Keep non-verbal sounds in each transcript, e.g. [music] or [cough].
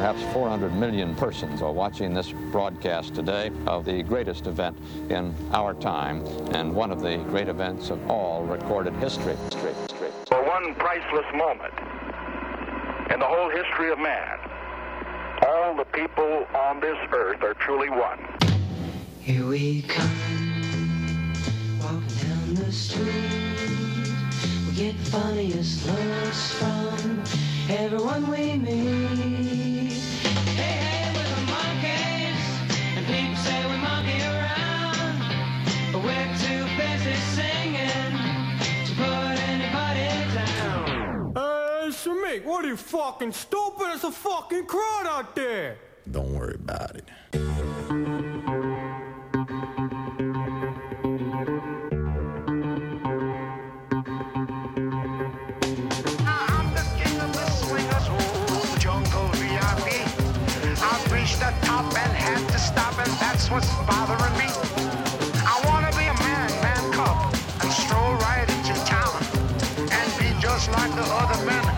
Perhaps 400 million persons are watching this broadcast today of the greatest event in our time and one of the great events of all recorded history. For one priceless moment in the whole history of man, all the people on this earth are truly one. Here we come, walking down the street. We get funniest looks from everyone we meet. think? What are you fucking stupid? It's a fucking crowd out there. Don't worry about it. what's bothering me. I wanna be a man, man cub, and stroll right into town, and be just like the other men.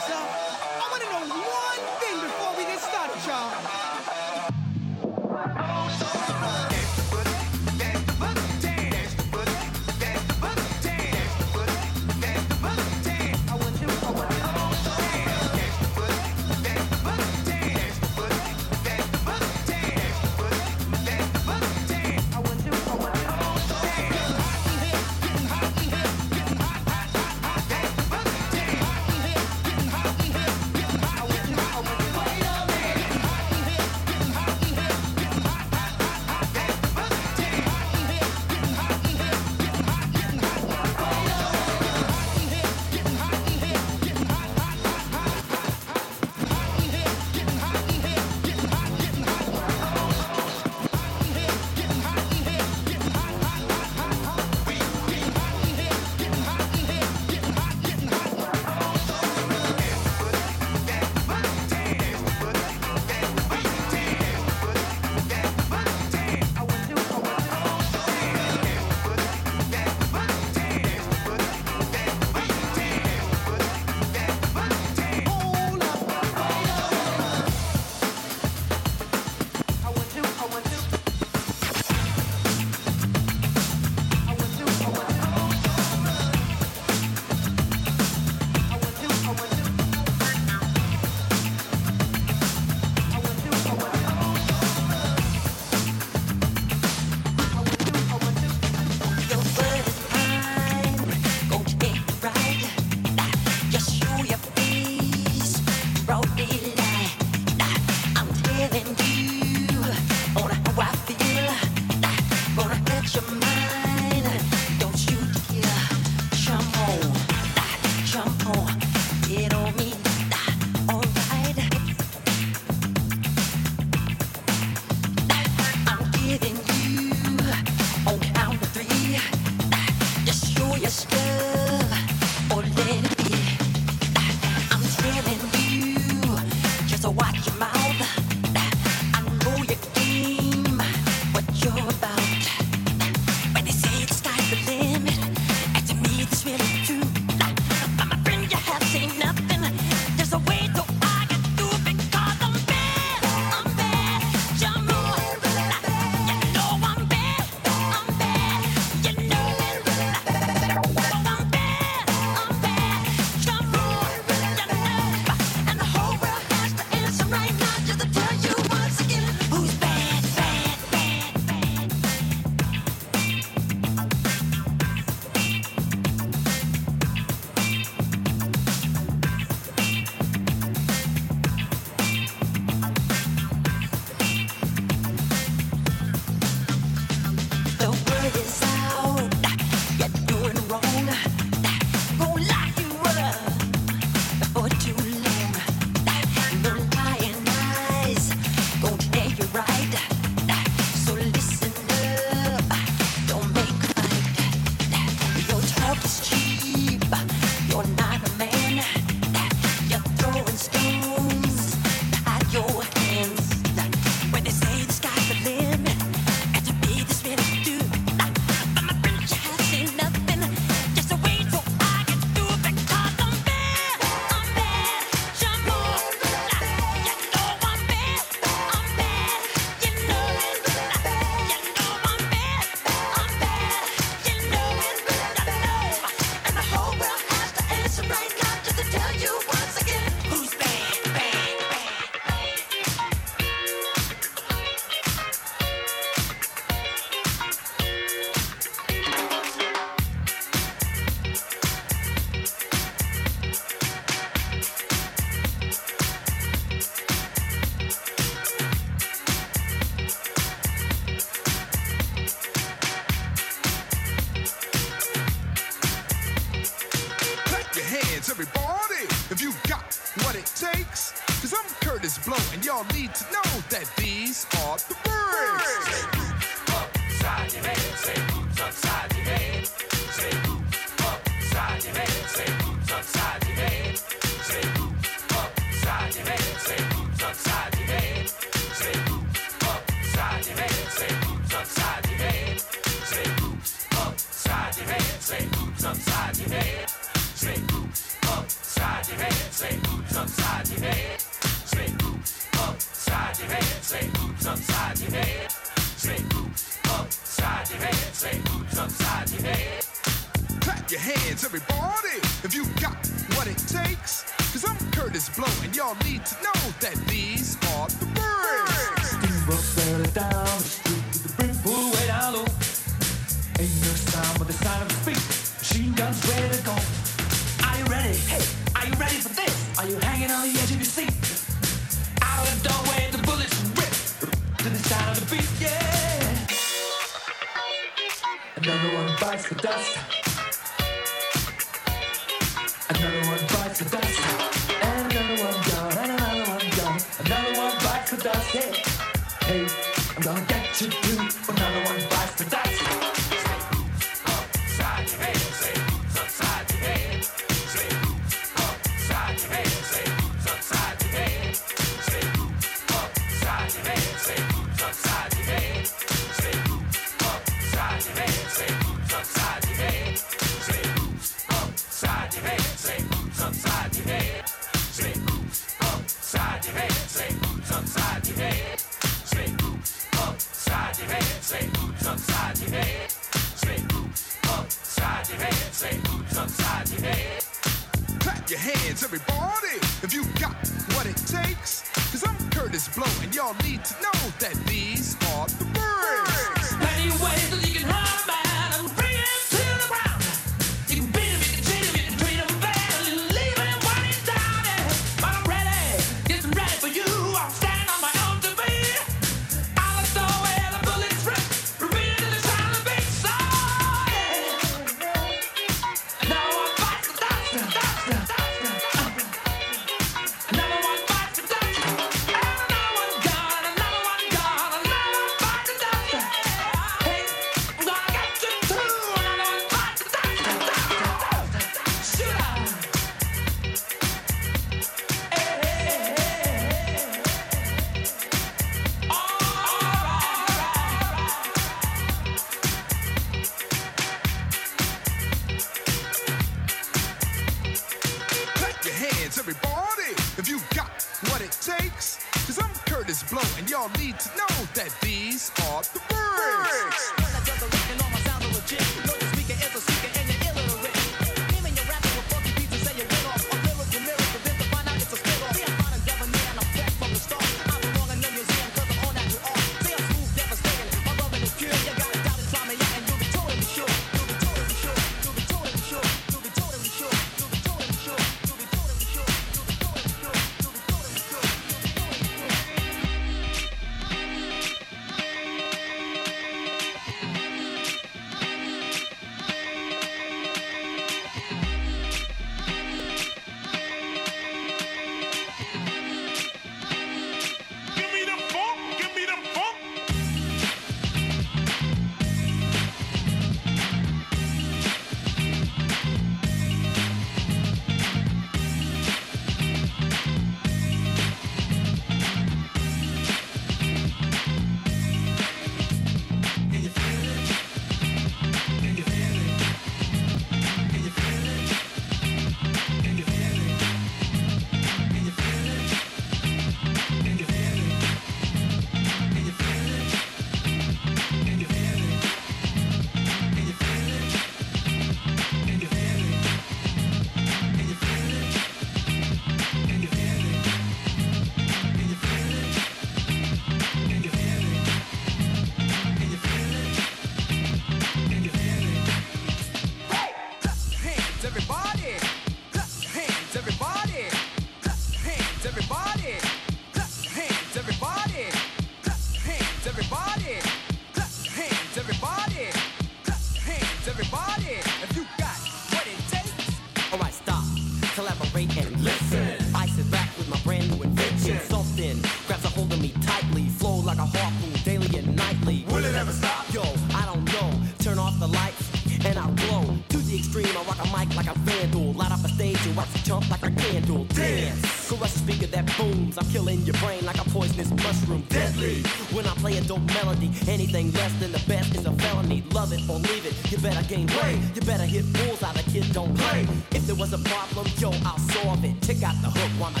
You better hit bulls out, of kid don't play. If there was a problem, yo, I'll solve it. Check out the hook while my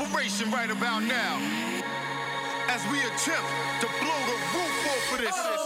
operation right about now as we attempt to blow the roof off of this.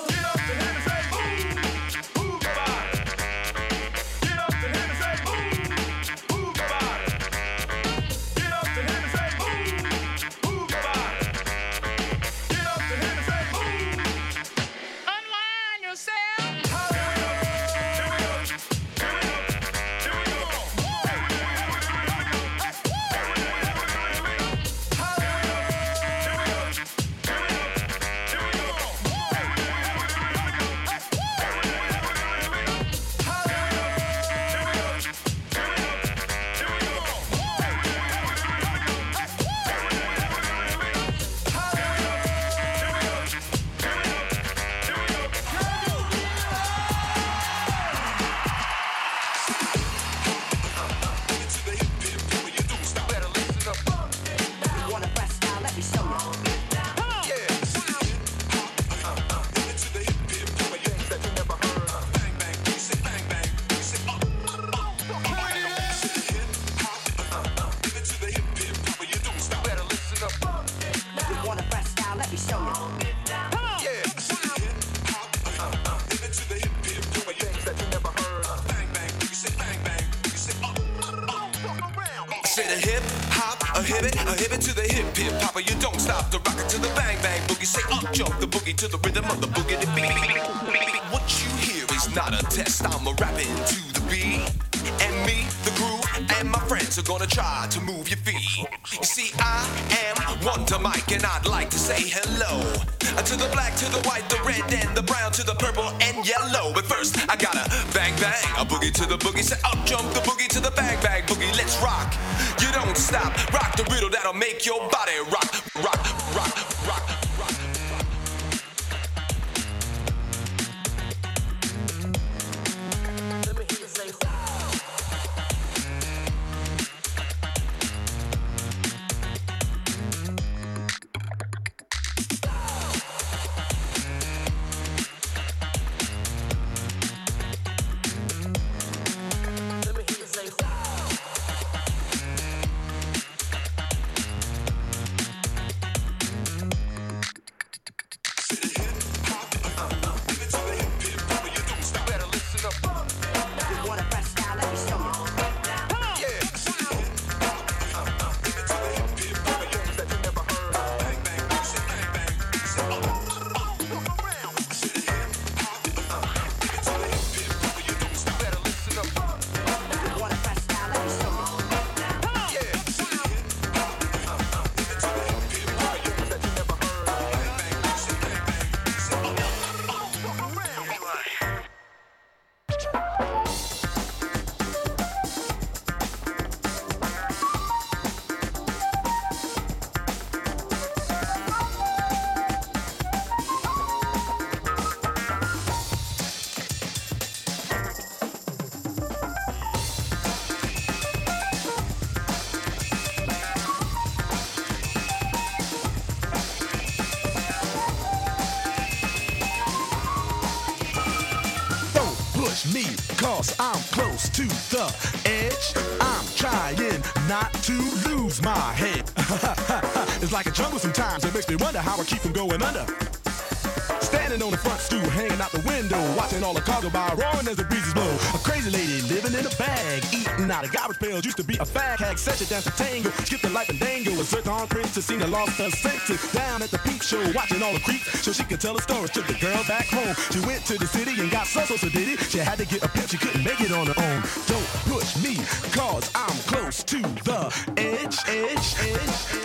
To the boogie, close to the edge. I'm trying not to lose my head. [laughs] it's like a jungle sometimes, it makes me wonder how I keep from going under. Standing on the front stoop, hanging out the window, watching all the cars go by, roaring as the breezes blow. A crazy lady living in a bag, eating out of garbage pails. Used to be a fag hag, a dance to tango, skip the life and dangle. A zircon princess seen her lost her senses. Down at the peep show, watching all the creeps, so she could tell the stories to the girl back home. She went to the city and got so so did it. She had to get a pimp, she couldn't make it on her own. Don't push me, cause I'm close to the edge, edge, edge.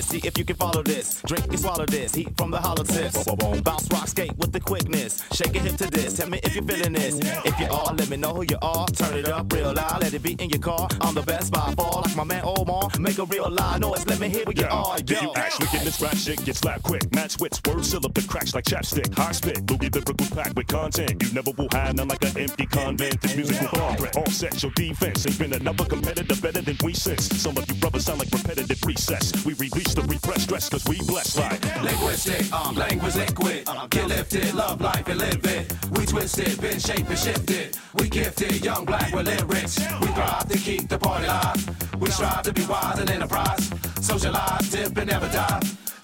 This. See if you can follow this. Drink and swallow this. Heat from the hollow tips. Bounce, rock, skate with the quickness. Shake a hip to this. Tell me if you're feeling this. If you are, let me know who you are. Turn it up real loud. Let it be in your car. I'm the best by far. Like my man Omar. Make a real loud noise. Let me hear what you are. Do you actually get this rap shit? Get slapped quick. Match wits. Word syllable cracks like chapstick. High spit. Boogie lyrical packed with content. You never will hide none like an empty convent. This music will bomb threat. All set your defense. Ain't been another competitor better than we since. Some of you brothers sound like repetitive recess. We release the repressed stress cause we blessed like Linguistic, um, language liquid. Get lifted, love life and live it. We twisted, been shaped and shifted. We gifted, young black with lyrics. We thrive to keep the party live. We strive to be wise and enterprise. Socialize, dip and never die.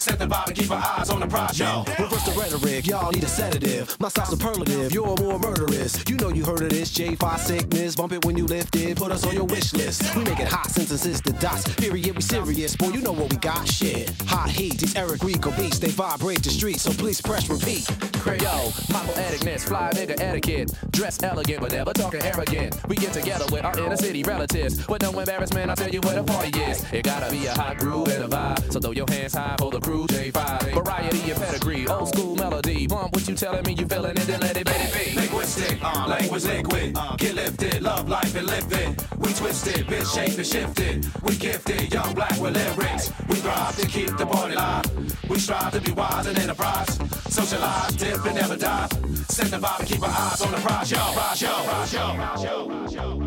Set the vibe and keep our eyes on the prize, yo. Reverse the rhetoric, y'all need a sedative. My style's superlative, you're more murderous. You know you heard of this, J5 sickness. Bump it when you lift it, put us on your wish list. We make it hot, sentences the dots. Period, we serious, boy, you know what we got. Shit, hot heat, these Eric Rico beats, they vibrate the streets, so please press repeat. Yo, poeticness, fly nigga etiquette. Dress elegant, but never talking arrogant. We get together with our inner city relatives. With no embarrassment, I'll tell you where the party is. It gotta be a hot groove and a vibe. So throw your hands high for the crew, J5. Variety and pedigree, old school melody. Bump what you telling me, you feeling it, then let it, let it be. Linguistic, uh, language liquid. Get lifted, love life and live it. We twisted, been shaped and shifted. We gifted, young black with lyrics. We thrive to keep the party live. We strive to be wise and enterprise. Socialize, dip and never die. Set the vibe and keep our eyes on the prize, yo. Prize, yo. Prize, yo. Prize, yo. Prize, yo.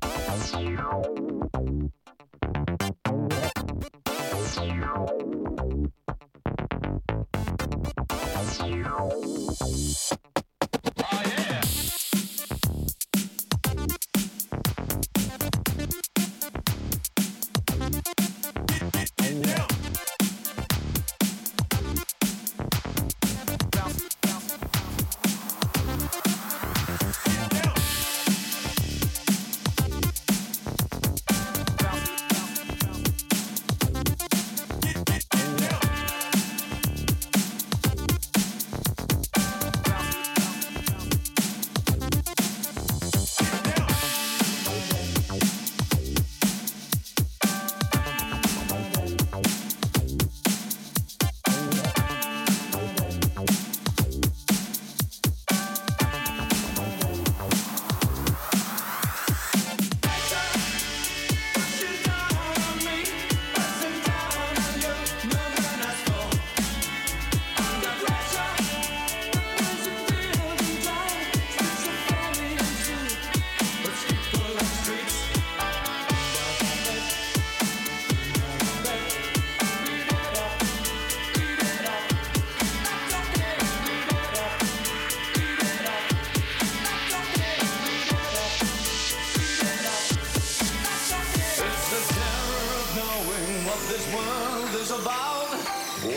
Prize, yo. Oh, it's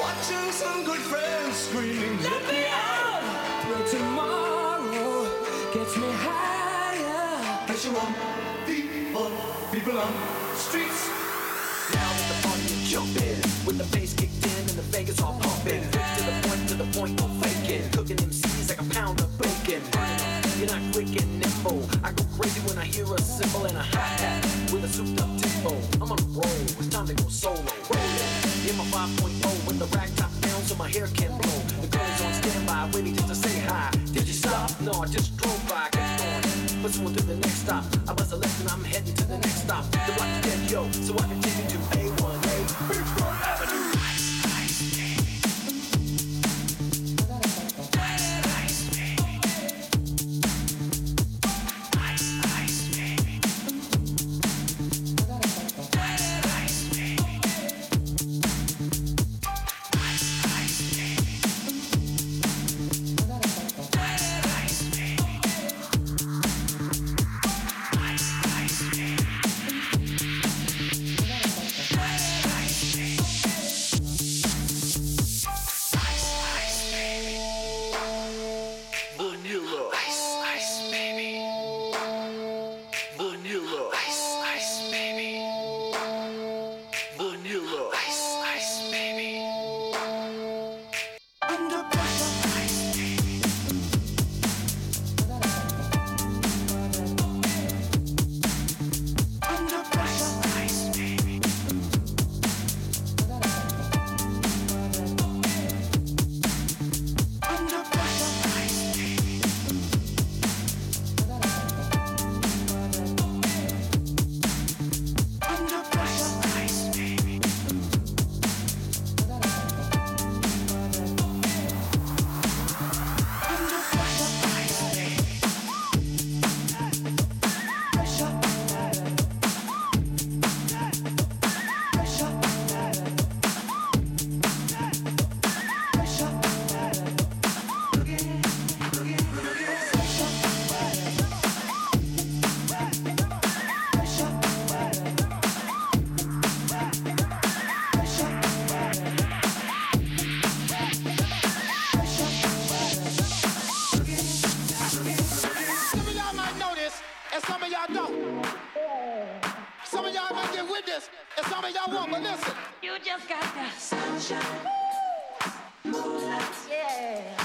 Watching some good friends screaming, let me out. Pray tomorrow gets me higher. Pressure on people, people on streets. Now with the party jumping, with the bass kicked in and the Vegas all pumping. Quick to the point, to the point, no faking. Cooking MCs like a pound of bacon. You're not quick and nimble. I go crazy when I hear a cymbal and a hi hat with a souped up hair can blow. The girls on standby waiting just to say hi. Did you stop? No, I just drove by. Kept going. Pursuing to the next stop. I bust a and I'm heading to the next stop. The block is dead, yo, so I you to to this, and some of y'all but listen. You just got that sunshine. Moonlight. Yeah.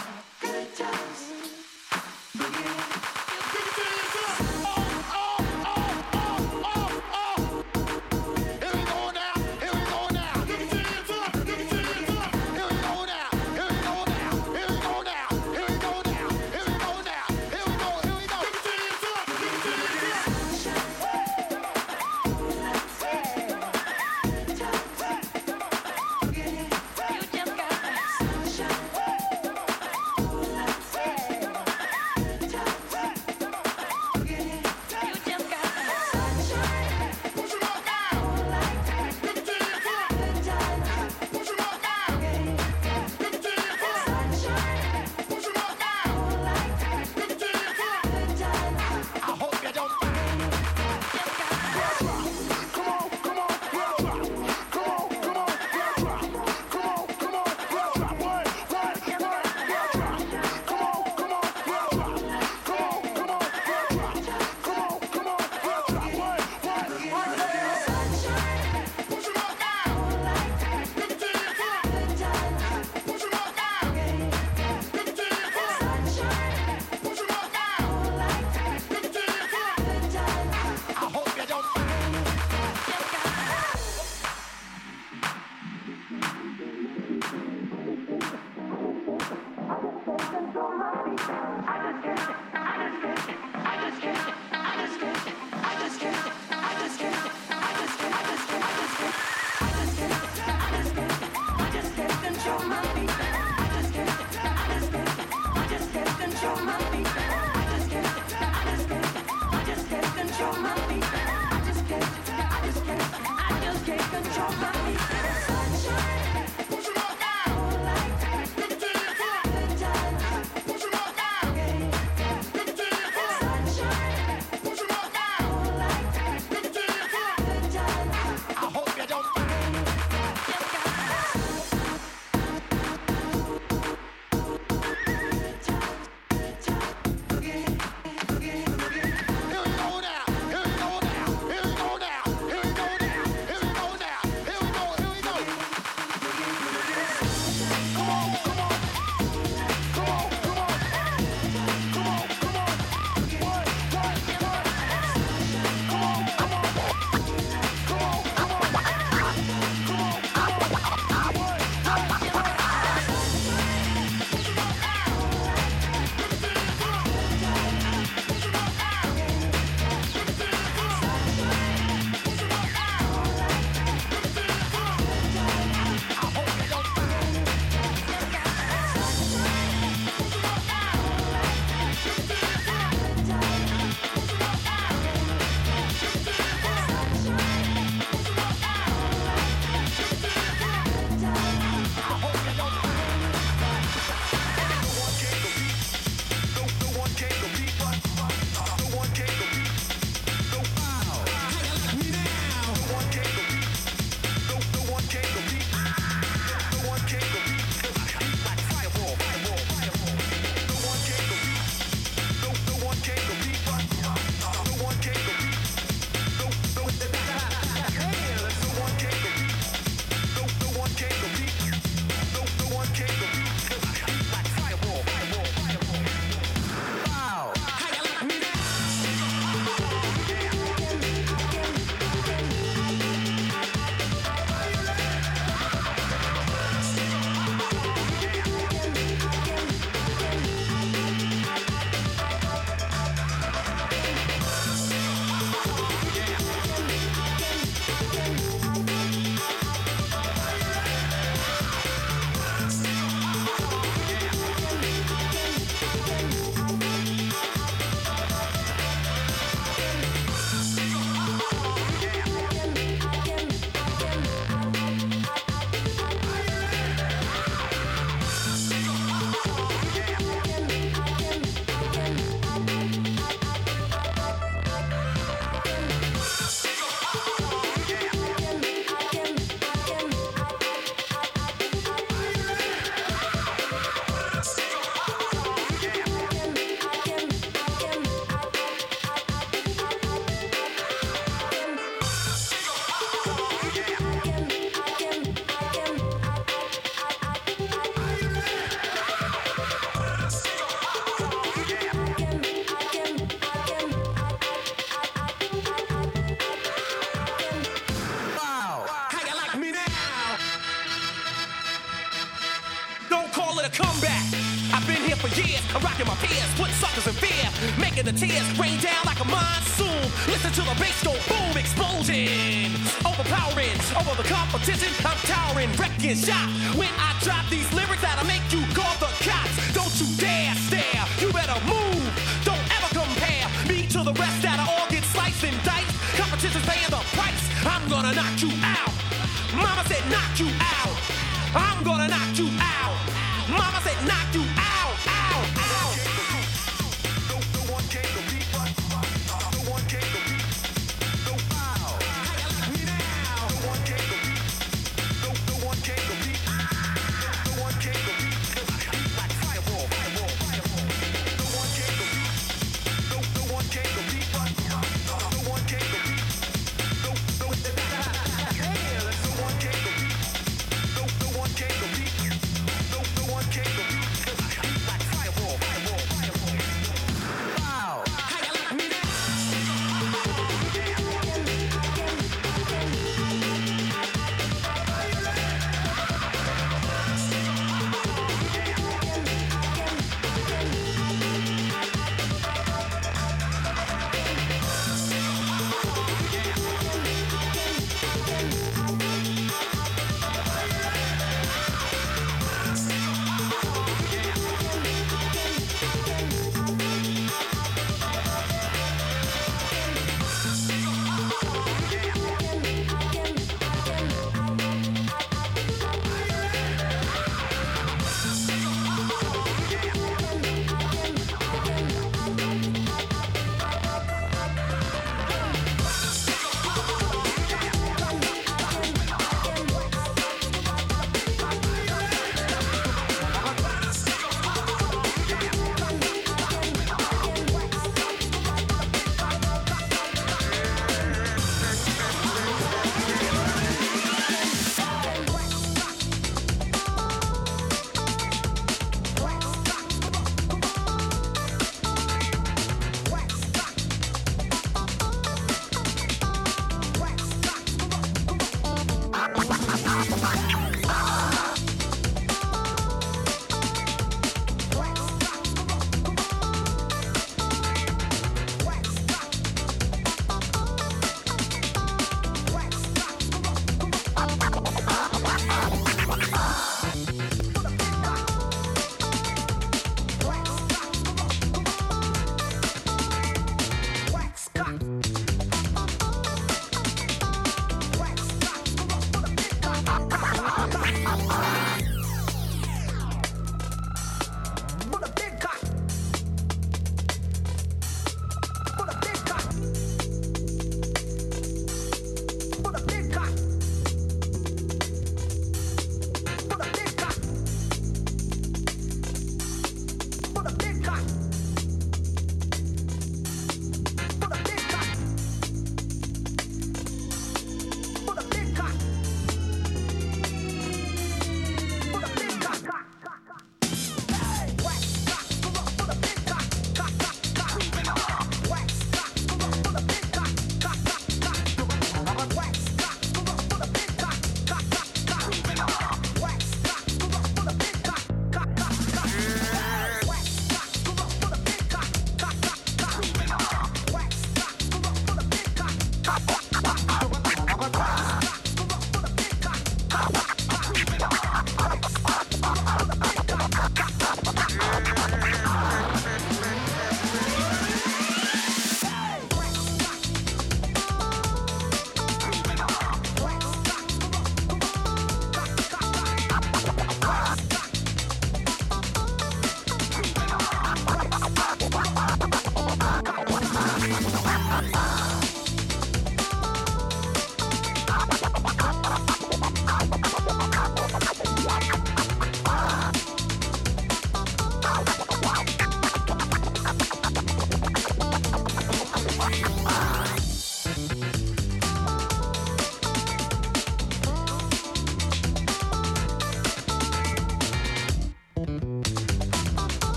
With a comeback. I've been here for years, I'm rocking my peers, put suckers in fear, making the tears rain down like a monsoon. Listen to the bass go boom, explosion, overpowering over the competition. I'm towering, wrecking shop. When I drop these lyrics, that'll make you call the cops. Don't you dare stare, you better move. Don't ever compare me to the rest that all get sliced and diced. Competition's paying the price. I'm gonna knock you out. Mama said knock you out. I'm gonna knock you out. Knock you out, out,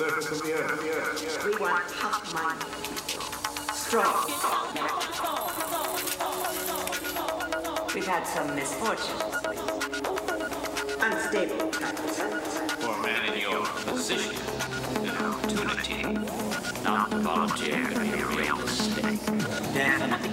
surface of the earth. We want tough mind. Strong. We've had some misfortunes. Unstable types. For a man in your position, an opportunity, not voluntarily a real mistake. Definitely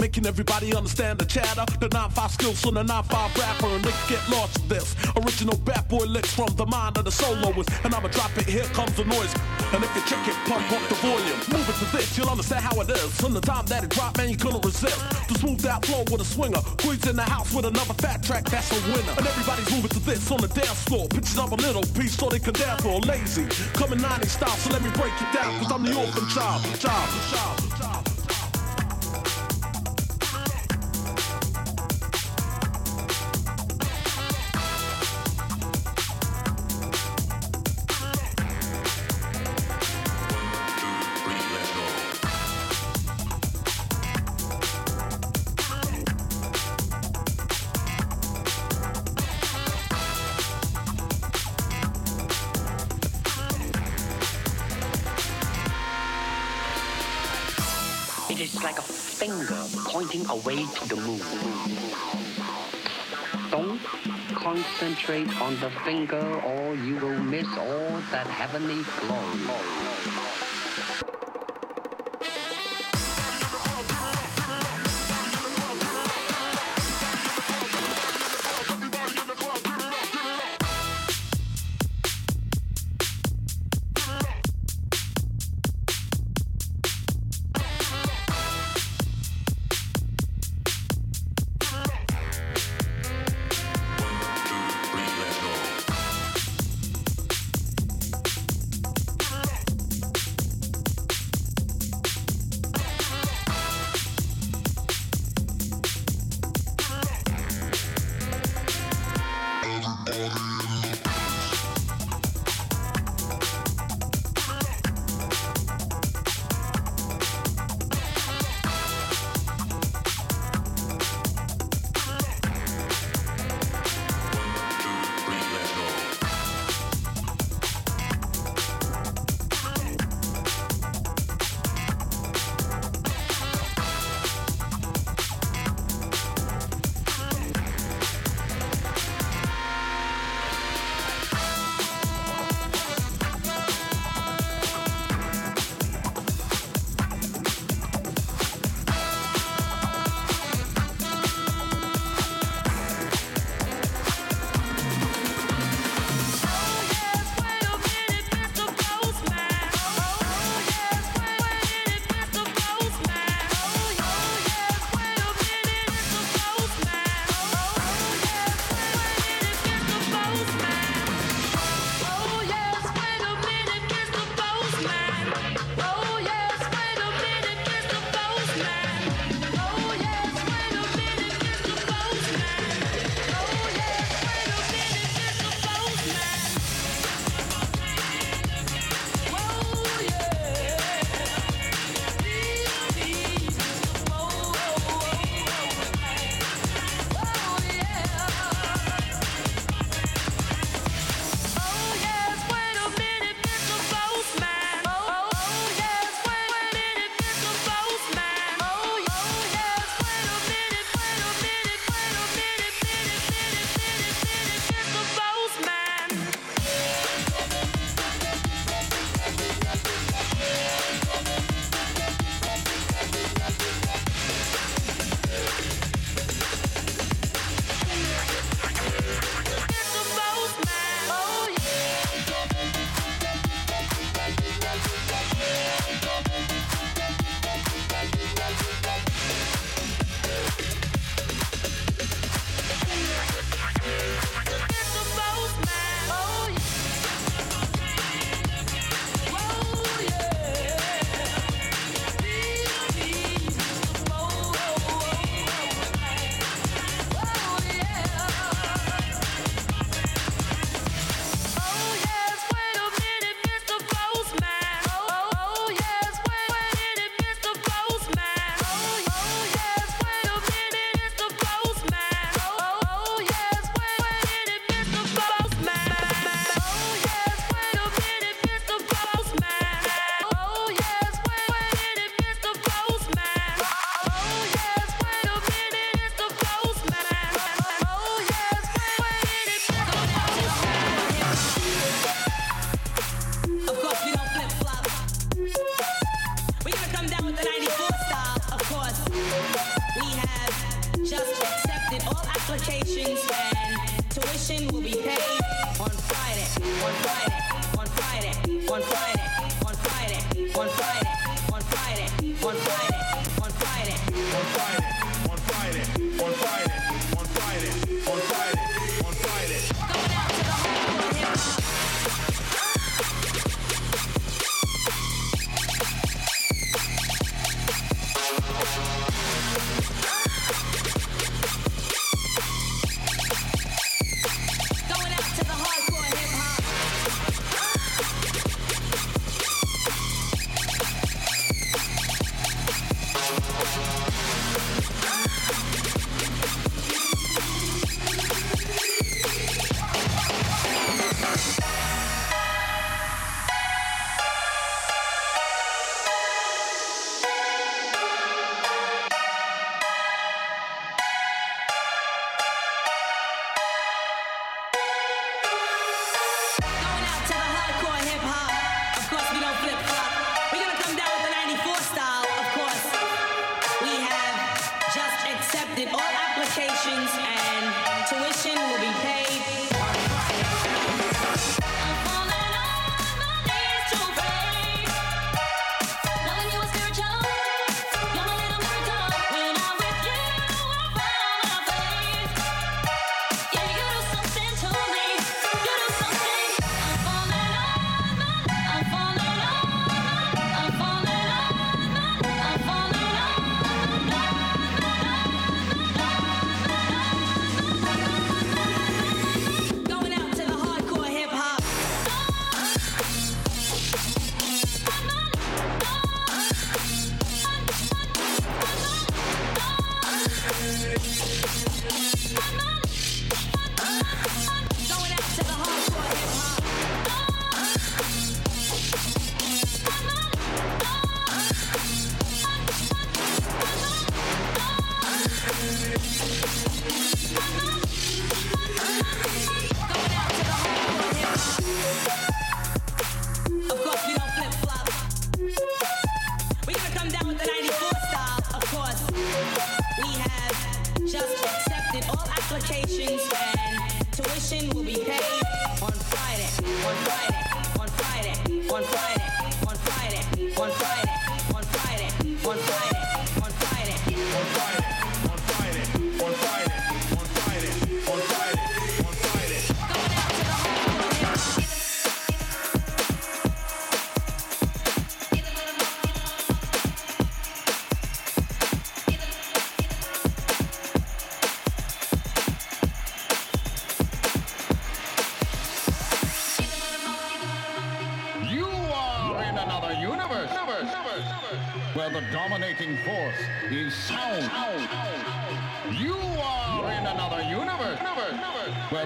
making everybody understand the chatter. The 9-5 skills on the 9-5 rapper, and they get lost in this. Original bad boy licks from the mind of the soloist, and I'ma drop it. Here comes the noise, and if you check it, pump up the volume. Move it to this, you'll understand how it is. From the time that it dropped, man, you couldn't resist. The smooth out flow with a swinger, Queens in the house with another fat track, that's a winner. And everybody's moving to this on the dance floor, pitching up a little piece so they can dance for lazy. Coming 90 style, so let me break it down, cause I'm the orphan child, child, child, child. It is like a finger pointing away to the moon. Don't concentrate on the finger or you will miss all that heavenly glory.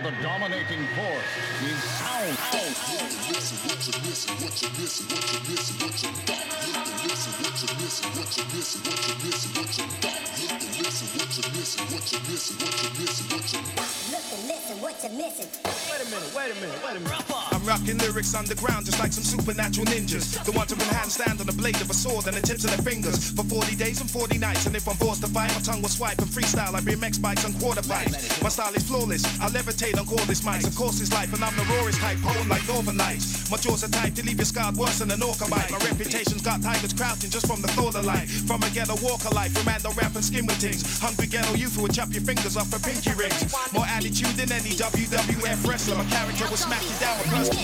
Where the dominating force is sound. Listen, listen, what you missing? Wait a minute, wait a minute, wait a minute. Rocking lyrics underground just like some supernatural ninjas. The ones who can handstand on the blade of a sword and the tips of their fingers. For 40 days and 40 nights. And if I'm forced to fight, my tongue will swipe and freestyle like BMX bikes and quarter pipes. My style is flawless. I levitate on cordless mics. Of course, it's life, and I'm the rawest type, poem like Northern Lights. My jaws are tight to leave your scarred worse than an orca bite. My reputation's got tigers crouching just from the thought of life. From a ghetto walker life, from no rap and skin with things. Hungry ghetto youth who would chop your fingers off for pinky rings. More attitude than any WWF wrestler. My character will smack you down with personal.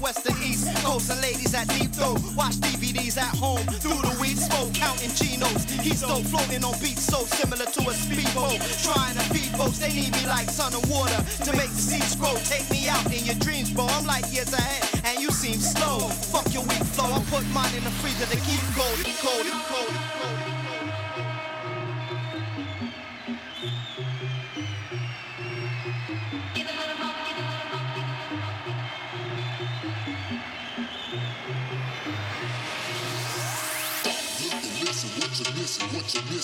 west and east coast and ladies at deep throat. Watch DVDs at home through the weed smoke, counting G-notes. He's still floating on beats so similar to a speedboat. Trying to feed folks, they need me like sun and water to make the seeds grow. Take me out in your dreams, bro. I'm like years ahead, and you seem slow. Fuck your weak flow. I put mine in the freezer to keep cold, cold, cold, cold.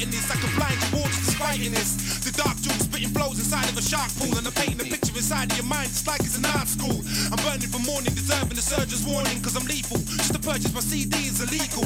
fighting this. I can blind your walls fighting this. The dark jewel spitting blows inside of a shark pool, and I'm painting a picture inside of your mind just like it's an art school. I'm burning for morning, deserving the surgeon's warning, cause I'm lethal. Just to purchase my CD is illegal.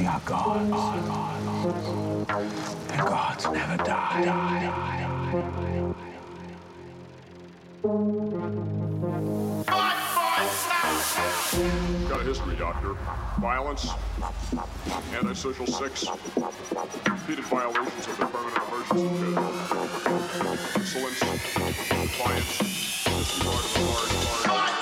We are God. Oh, God. The gods never die. die, die. Got a history, Doctor. Violence, antisocial sex, repeated violations of the permanent emergency code, insolence, compliance, disregard for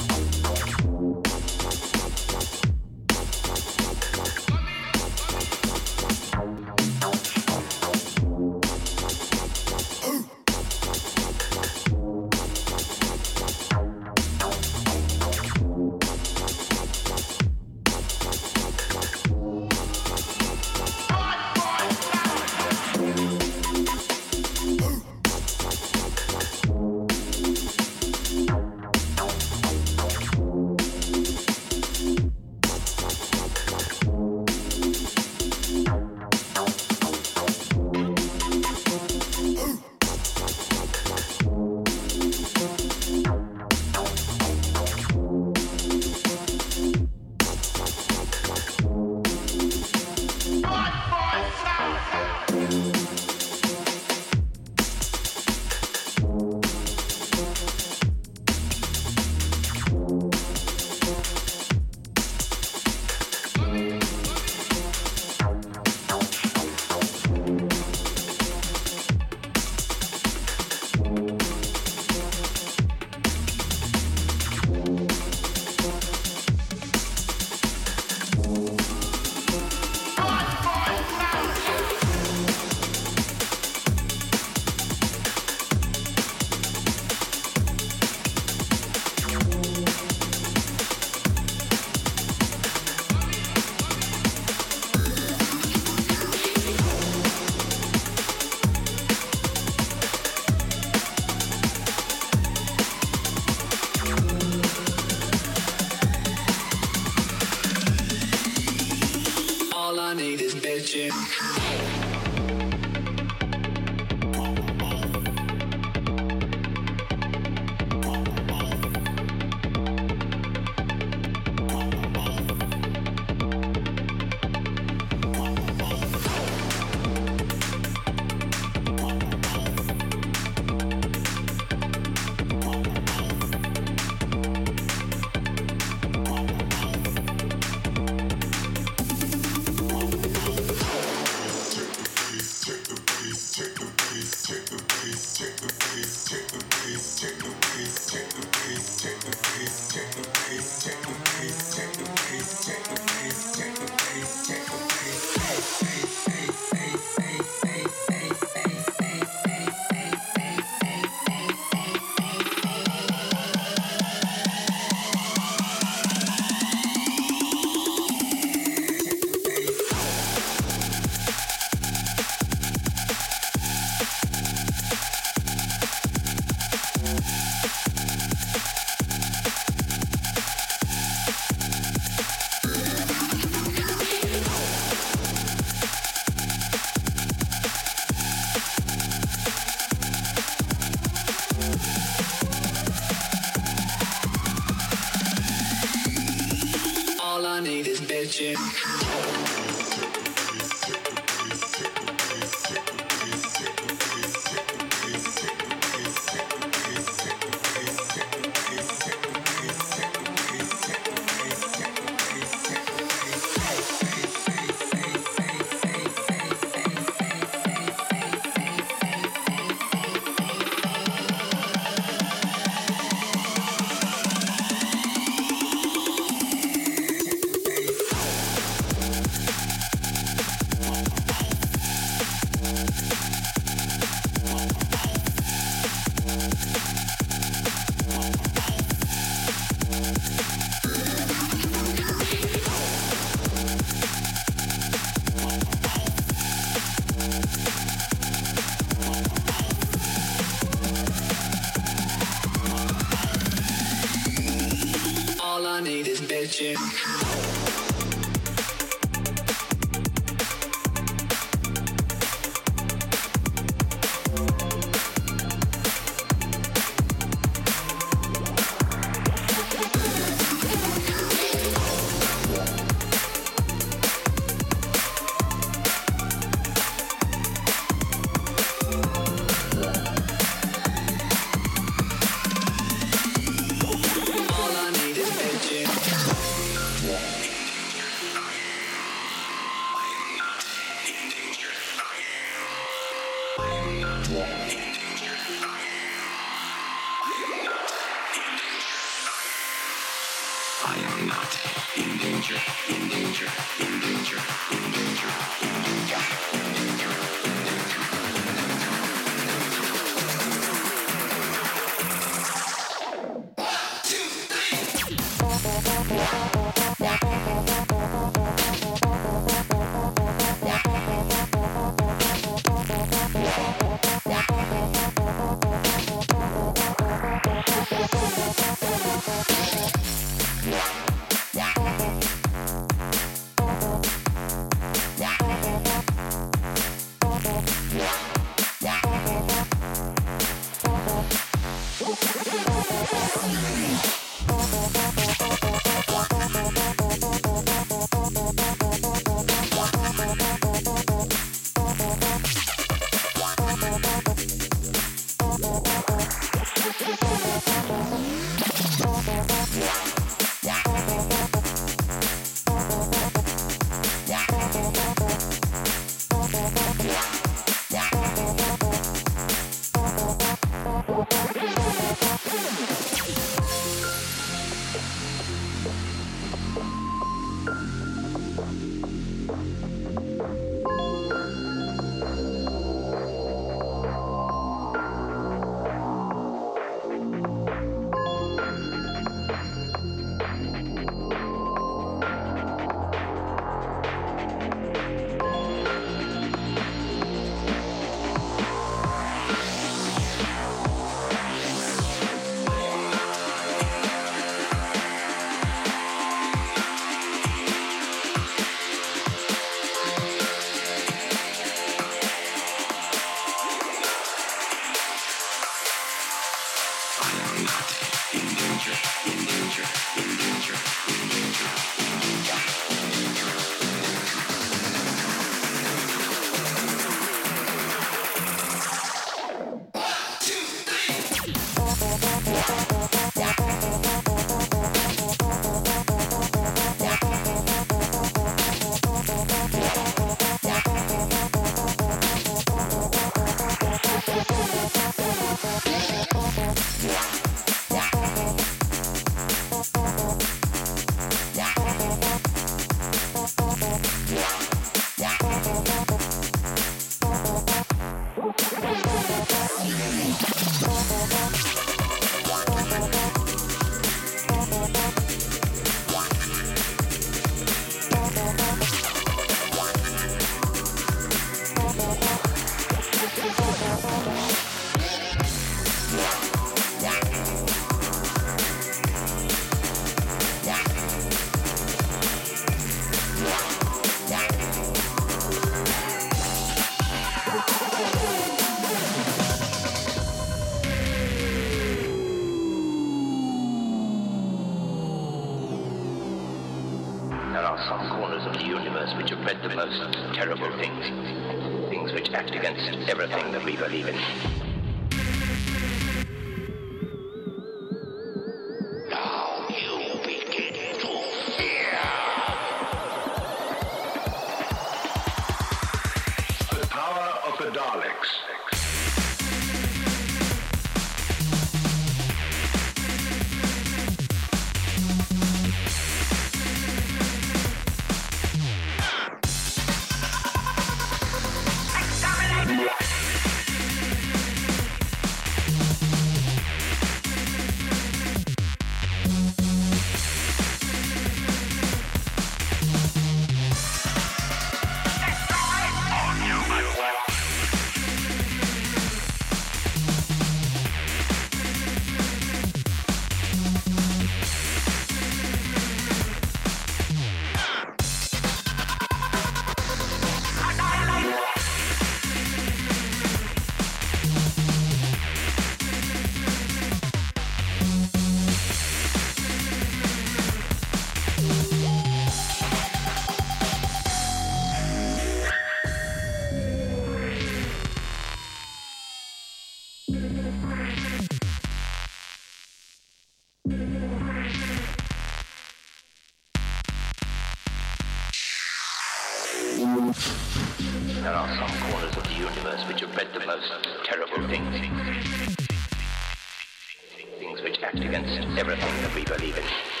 we believe in.